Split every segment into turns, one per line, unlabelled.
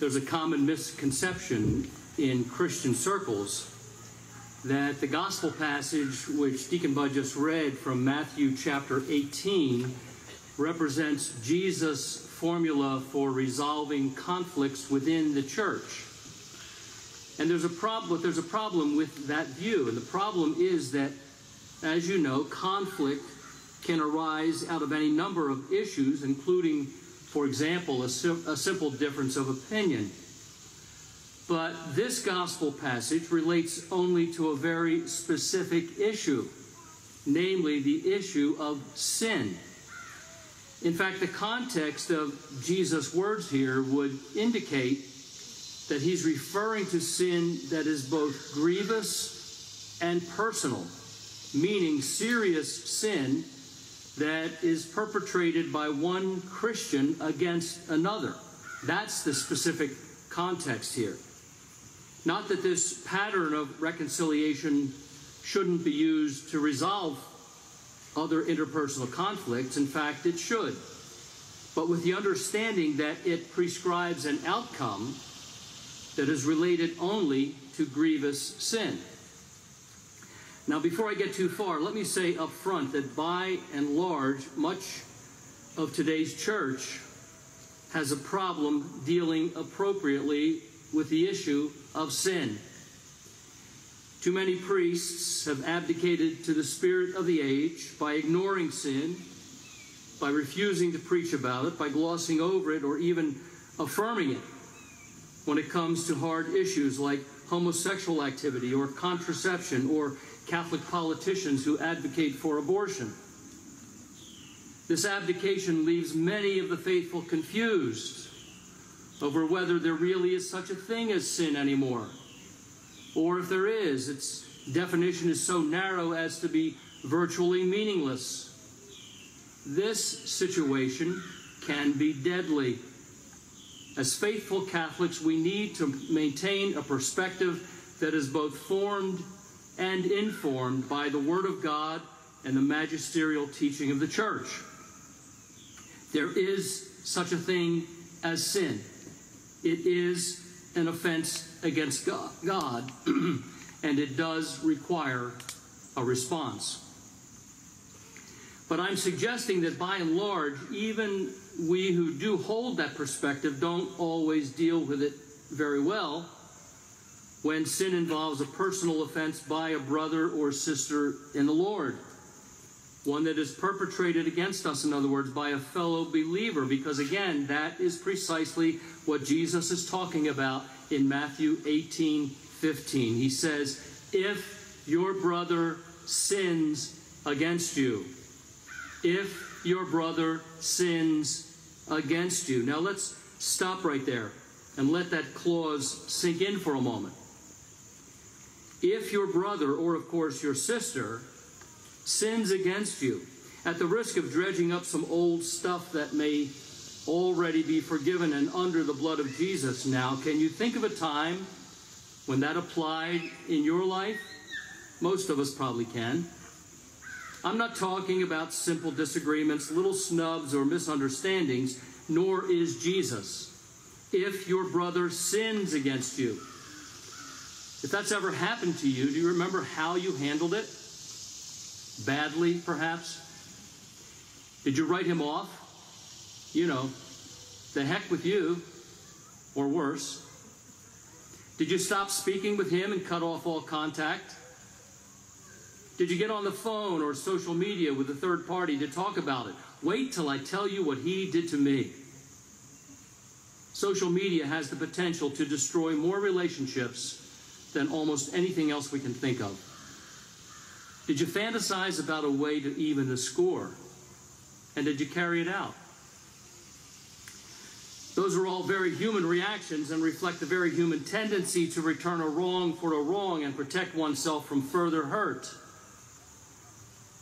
There's a common misconception in Christian circles that the gospel passage which Deacon Bud just read from Matthew chapter 18 represents Jesus' formula for resolving conflicts within the church. And there's a problem there's a problem with that view. And the problem is that as you know, conflict can arise out of any number of issues, including, for example, a, sim- a simple difference of opinion. But this gospel passage relates only to a very specific issue, namely the issue of sin. In fact, the context of Jesus' words here would indicate that he's referring to sin that is both grievous and personal, meaning serious sin that is perpetrated by one Christian against another. That's the specific context here. Not that this pattern of reconciliation shouldn't be used to resolve other interpersonal conflicts. In fact, it should. But with the understanding that it prescribes an outcome that is related only to grievous sin. Now, before I get too far, let me say up front that by and large, much of today's church has a problem dealing appropriately with the issue of sin. Too many priests have abdicated to the spirit of the age by ignoring sin, by refusing to preach about it, by glossing over it, or even affirming it when it comes to hard issues like homosexual activity or contraception or Catholic politicians who advocate for abortion. This abdication leaves many of the faithful confused over whether there really is such a thing as sin anymore. Or if there is, its definition is so narrow as to be virtually meaningless. This situation can be deadly. As faithful Catholics, we need to maintain a perspective that is both formed and informed by the Word of God and the magisterial teaching of the Church. There is such a thing as sin. It is an offense against God, and it does require a response. But I'm suggesting that by and large, even we who do hold that perspective don't always deal with it very well when sin involves a personal offense by a brother or sister in the Lord. One that is perpetrated against us, in other words, by a fellow believer, because again, that is precisely what Jesus is talking about in Matthew 18 15. He says, If your brother sins against you, if your brother sins against you. Now let's stop right there and let that clause sink in for a moment. If your brother, or of course your sister, sins against you, at the risk of dredging up some old stuff that may already be forgiven and under the blood of Jesus now, can you think of a time when that applied in your life? Most of us probably can. I'm not talking about simple disagreements, little snubs, or misunderstandings, nor is Jesus. If your brother sins against you, if that's ever happened to you, do you remember how you handled it? Badly, perhaps? Did you write him off? You know, the heck with you, or worse. Did you stop speaking with him and cut off all contact? Did you get on the phone or social media with a third party to talk about it? Wait till I tell you what he did to me. Social media has the potential to destroy more relationships than almost anything else we can think of. Did you fantasize about a way to even the score? And did you carry it out? Those are all very human reactions and reflect the very human tendency to return a wrong for a wrong and protect oneself from further hurt.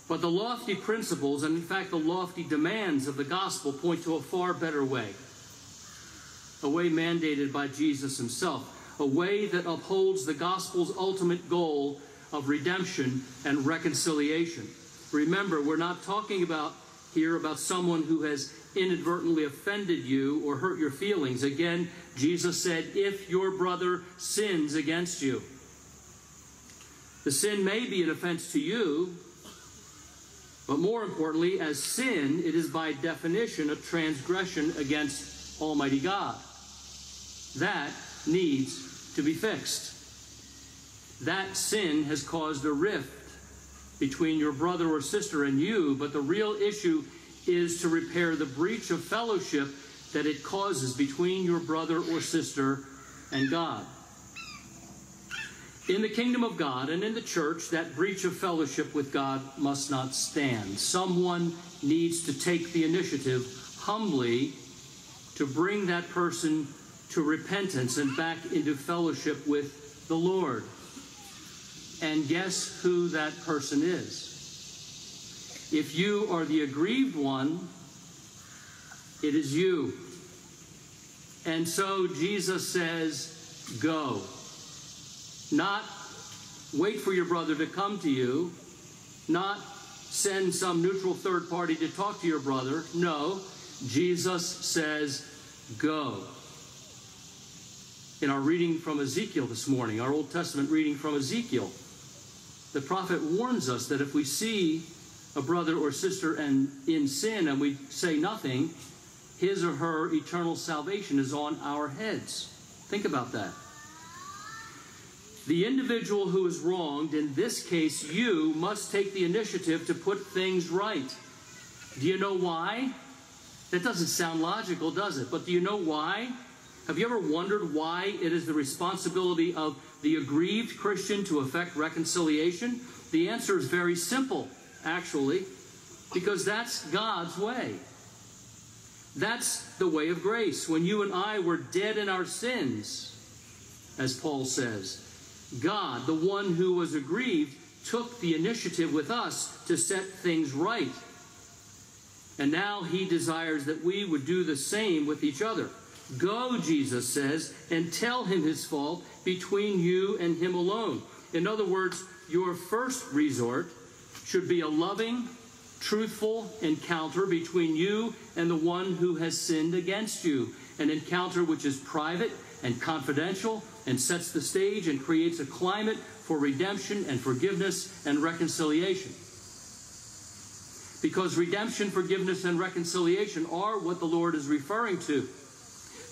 But the lofty principles, and in fact the lofty demands of the gospel, point to a far better way. A way mandated by Jesus himself. A way that upholds the gospel's ultimate goal of redemption and reconciliation. Remember, we're not talking about here about someone who has inadvertently offended you or hurt your feelings. Again, Jesus said, if your brother sins against you, the sin may be an offense to you, but more importantly, as sin, it is by definition a transgression against Almighty God. That needs to be fixed. That sin has caused a rift between your brother or sister and you, but the real issue is to repair the breach of fellowship that it causes between your brother or sister and God. In the kingdom of God and in the church, that breach of fellowship with God must not stand. Someone needs to take the initiative humbly to bring that person to repentance and back into fellowship with the Lord. And guess who that person is? If you are the aggrieved one, it is you. And so Jesus says, Go. Not wait for your brother to come to you, not send some neutral third party to talk to your brother. No, Jesus says, Go. In our reading from Ezekiel this morning, our Old Testament reading from Ezekiel, the prophet warns us that if we see a brother or sister and in sin and we say nothing, his or her eternal salvation is on our heads. Think about that. The individual who is wronged, in this case you, must take the initiative to put things right. Do you know why? That doesn't sound logical, does it? But do you know why? Have you ever wondered why it is the responsibility of the aggrieved Christian to effect reconciliation? The answer is very simple actually, because that's God's way. That's the way of grace. When you and I were dead in our sins, as Paul says, God, the one who was aggrieved, took the initiative with us to set things right. And now he desires that we would do the same with each other. Go, Jesus says, and tell him his fault between you and him alone. In other words, your first resort should be a loving, truthful encounter between you and the one who has sinned against you. An encounter which is private and confidential and sets the stage and creates a climate for redemption and forgiveness and reconciliation. Because redemption, forgiveness, and reconciliation are what the Lord is referring to.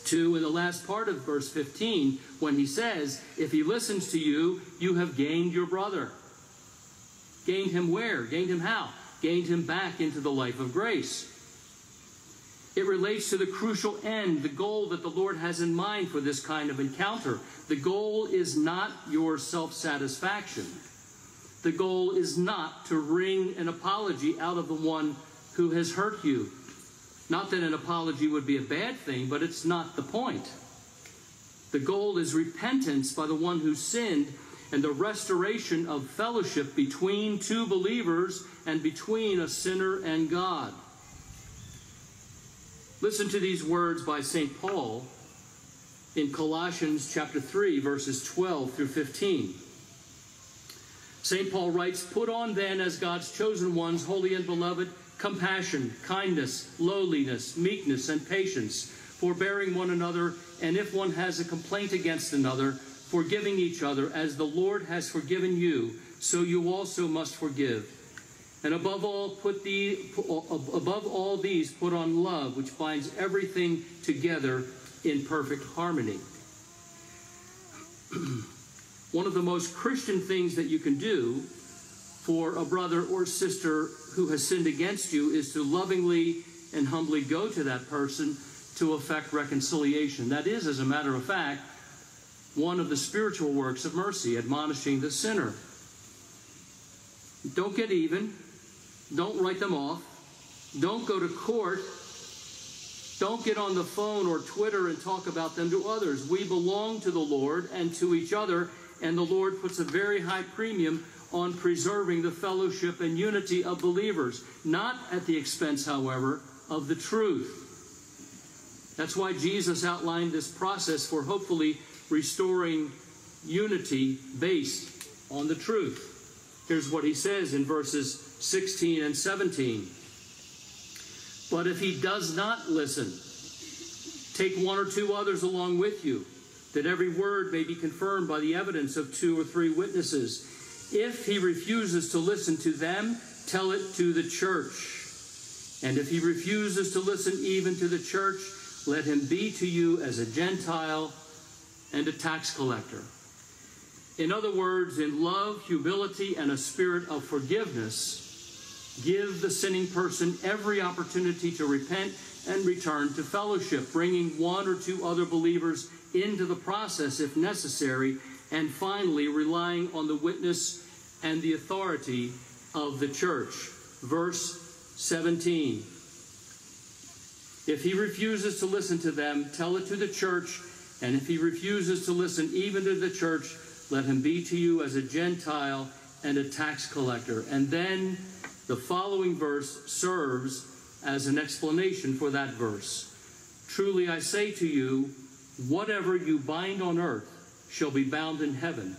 To in the last part of verse 15, when he says, If he listens to you, you have gained your brother. Gained him where? Gained him how? Gained him back into the life of grace. It relates to the crucial end, the goal that the Lord has in mind for this kind of encounter. The goal is not your self satisfaction. The goal is not to wring an apology out of the one who has hurt you. Not that an apology would be a bad thing, but it's not the point. The goal is repentance by the one who sinned and the restoration of fellowship between two believers and between a sinner and God. Listen to these words by St. Paul in Colossians chapter 3 verses 12 through 15. St. Paul writes, Put on then as God's chosen ones, holy and beloved, compassion, kindness, lowliness, meekness, and patience, forbearing one another, and if one has a complaint against another, forgiving each other as the Lord has forgiven you, so you also must forgive. And above all, put the above all these, put on love, which binds everything together in perfect harmony. One of the most Christian things that you can do for a brother or sister who has sinned against you is to lovingly and humbly go to that person to effect reconciliation. That is, as a matter of fact, one of the spiritual works of mercy, admonishing the sinner. Don't get even. Don't write them off. Don't go to court. Don't get on the phone or Twitter and talk about them to others. We belong to the Lord and to each other, and the Lord puts a very high premium on preserving the fellowship and unity of believers, not at the expense, however, of the truth. That's why Jesus outlined this process for hopefully restoring unity based on the truth. Here's what he says in verses 16 and 17. But if he does not listen, take one or two others along with you, that every word may be confirmed by the evidence of two or three witnesses. If he refuses to listen to them, tell it to the church. And if he refuses to listen even to the church, let him be to you as a Gentile and a tax collector. In other words, in love, humility, and a spirit of forgiveness, give the sinning person every opportunity to repent and return to fellowship, bringing one or two other believers into the process if necessary, and finally relying on the witness and the authority of the church. Verse 17. If he refuses to listen to them, tell it to the church, and if he refuses to listen even to the church, let him be to you as a Gentile and a tax collector. And then the following verse serves as an explanation for that verse. Truly I say to you, whatever you bind on earth shall be bound in heaven,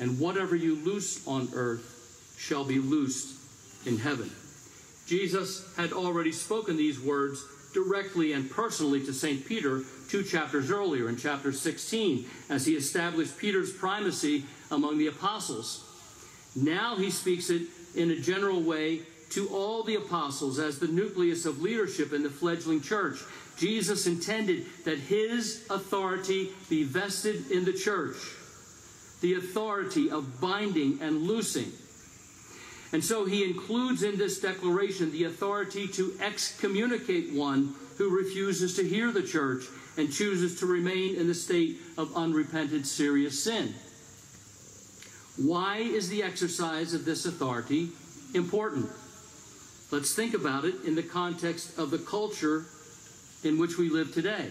and whatever you loose on earth shall be loosed in heaven. Jesus had already spoken these words directly and personally to St. Peter two chapters earlier in chapter 16 as he established Peter's primacy among the apostles. Now he speaks it in a general way to all the apostles as the nucleus of leadership in the fledgling church. Jesus intended that his authority be vested in the church, the authority of binding and loosing. And so he includes in this declaration the authority to excommunicate one who refuses to hear the church and chooses to remain in the state of unrepented serious sin. Why is the exercise of this authority important? Let's think about it in the context of the culture in which we live today.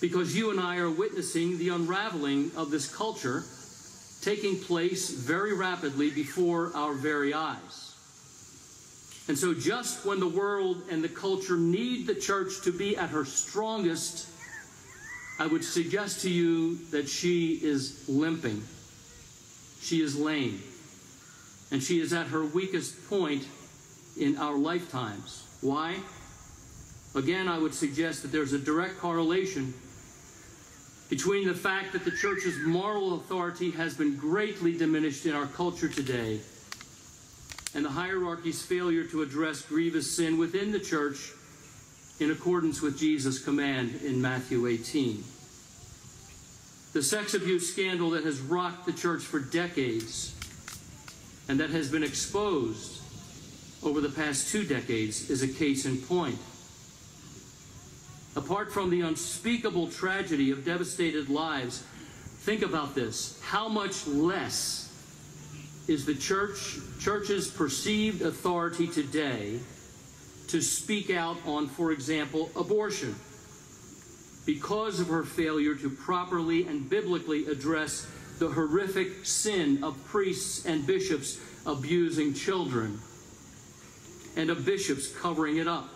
Because you and I are witnessing the unraveling of this culture taking place very rapidly before our very eyes. And so, just when the world and the culture need the church to be at her strongest, I would suggest to you that she is limping. She is lame. And she is at her weakest point in our lifetimes. Why? Again, I would suggest that there's a direct correlation between the fact that the church's moral authority has been greatly diminished in our culture today and the hierarchy's failure to address grievous sin within the church in accordance with Jesus' command in Matthew 18. The sex abuse scandal that has rocked the church for decades and that has been exposed over the past two decades is a case in point. Apart from the unspeakable tragedy of devastated lives, think about this. How much less is the church church's perceived authority today to speak out on, for example, abortion because of her failure to properly and biblically address the horrific sin of priests and bishops abusing children and of bishops covering it up.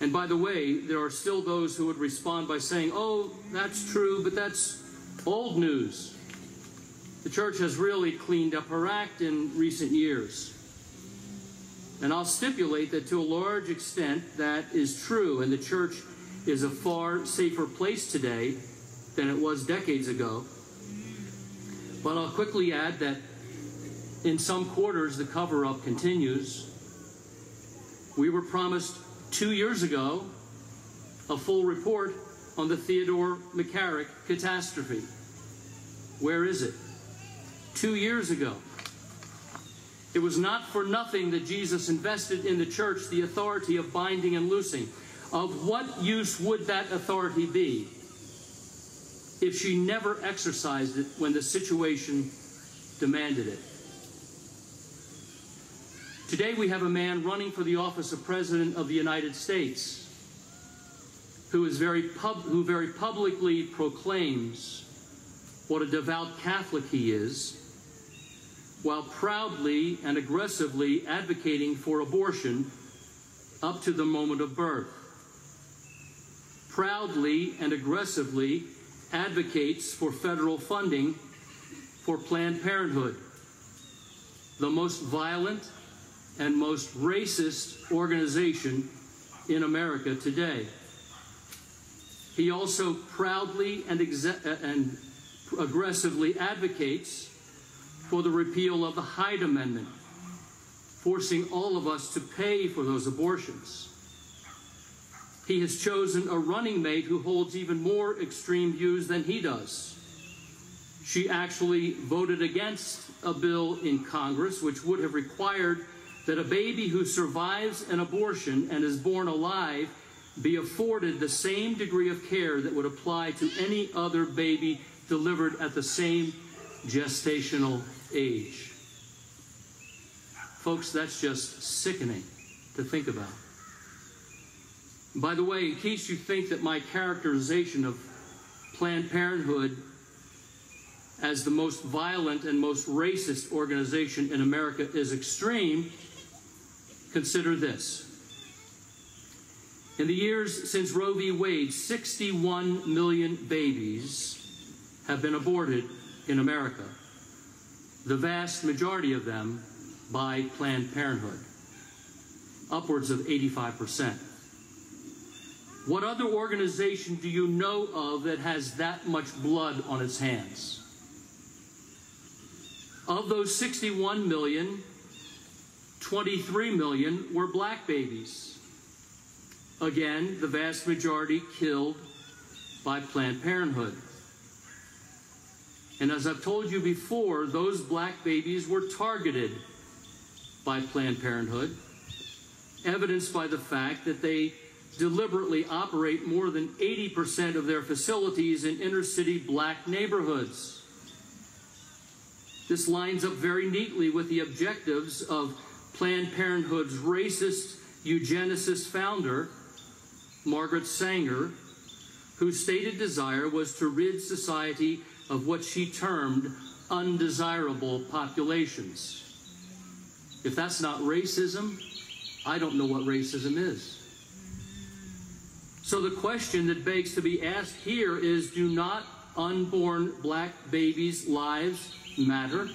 And by the way, there are still those who would respond by saying, oh, that's true, but that's old news. The church has really cleaned up her act in recent years. And I'll stipulate that to a large extent that is true, and the church is a far safer place today than it was decades ago. But I'll quickly add that in some quarters the cover up continues. We were promised two years ago a full report on the Theodore McCarrick catastrophe. Where is it? two years ago. It was not for nothing that Jesus invested in the church the authority of binding and loosing. Of what use would that authority be if she never exercised it when the situation demanded it? Today we have a man running for the office of President of the United States who, is very who very publicly proclaims what a devout Catholic he is while proudly and aggressively advocating for abortion up to the moment of birth. Proudly and aggressively advocates for federal funding for Planned Parenthood, the most violent and most racist organization in America today. He also proudly and, uh, and aggressively advocates for the repeal of the Hyde Amendment, forcing all of us to pay for those abortions. He has chosen a running mate who holds even more extreme views than he does. She actually voted against a bill in Congress which would have required that a baby who survives an abortion and is born alive be afforded the same degree of care that would apply to any other baby delivered at the same gestational age. Folks, that's just sickening to think about. By the way, in case you think that my characterization of Planned Parenthood as the most violent and most racist organization in America is extreme, consider this. In the years since Roe v. Wade, 61 million babies have been aborted in America, the vast majority of them by Planned Parenthood, upwards of 85%. What other organization do you know of that has that much blood on its hands? Of those 61 million, 23 million were black babies. Again, the vast majority killed by Planned Parenthood. And as I've told you before, those black babies were targeted by Planned Parenthood, evidenced by the fact that they deliberately operate more than 80% of their facilities in inner city black neighborhoods. This lines up very neatly with the objectives of Planned Parenthood's racist eugenicist founder, Margaret Sanger, whose stated desire was to rid society of what she termed undesirable populations. If that's not racism, I don't know what racism is. So the question that begs to be asked here is do not unborn black babies' lives matter?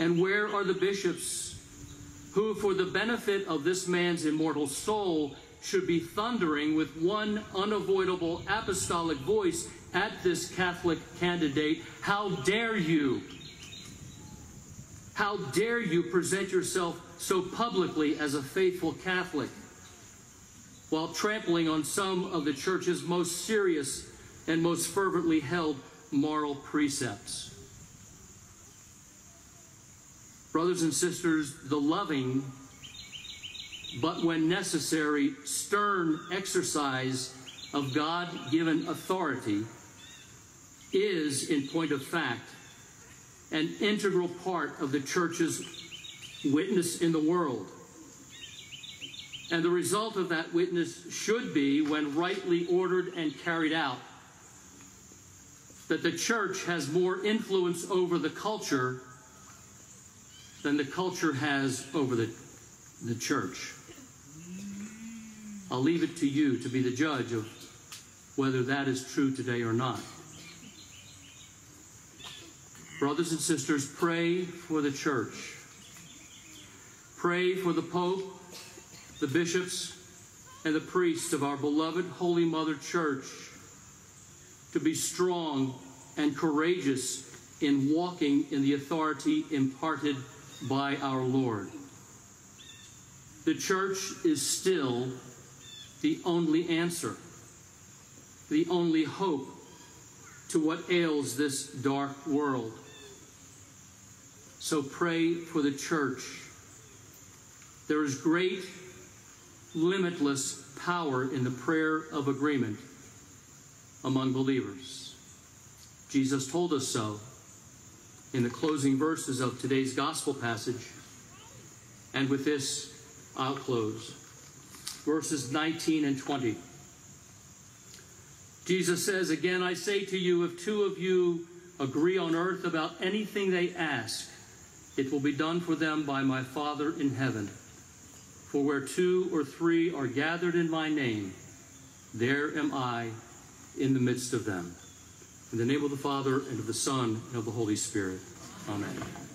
And where are the bishops who, for the benefit of this man's immortal soul, should be thundering with one unavoidable apostolic voice at this Catholic candidate How dare you? How dare you present yourself so publicly as a faithful Catholic while trampling on some of the Church's most serious and most fervently held moral precepts? Brothers and sisters, the loving, but when necessary, stern exercise of God given authority is, in point of fact, an integral part of the church's witness in the world. And the result of that witness should be, when rightly ordered and carried out, that the church has more influence over the culture than the culture has over the, the church. I'll leave it to you to be the judge of whether that is true today or not. Brothers and sisters, pray for the church. Pray for the Pope, the bishops, and the priests of our beloved Holy Mother Church to be strong and courageous in walking in the authority imparted by our Lord. The church is still the only answer, the only hope to what ails this dark world. So pray for the church. There is great, limitless power in the prayer of agreement among believers. Jesus told us so in the closing verses of today's gospel passage. And with this, I'll close. Verses 19 and 20. Jesus says, Again, I say to you, if two of you agree on earth about anything they ask, it will be done for them by my Father in heaven. For where two or three are gathered in my name, there am I in the midst of them. In the name of the Father, and of the Son, and of the Holy Spirit. Amen.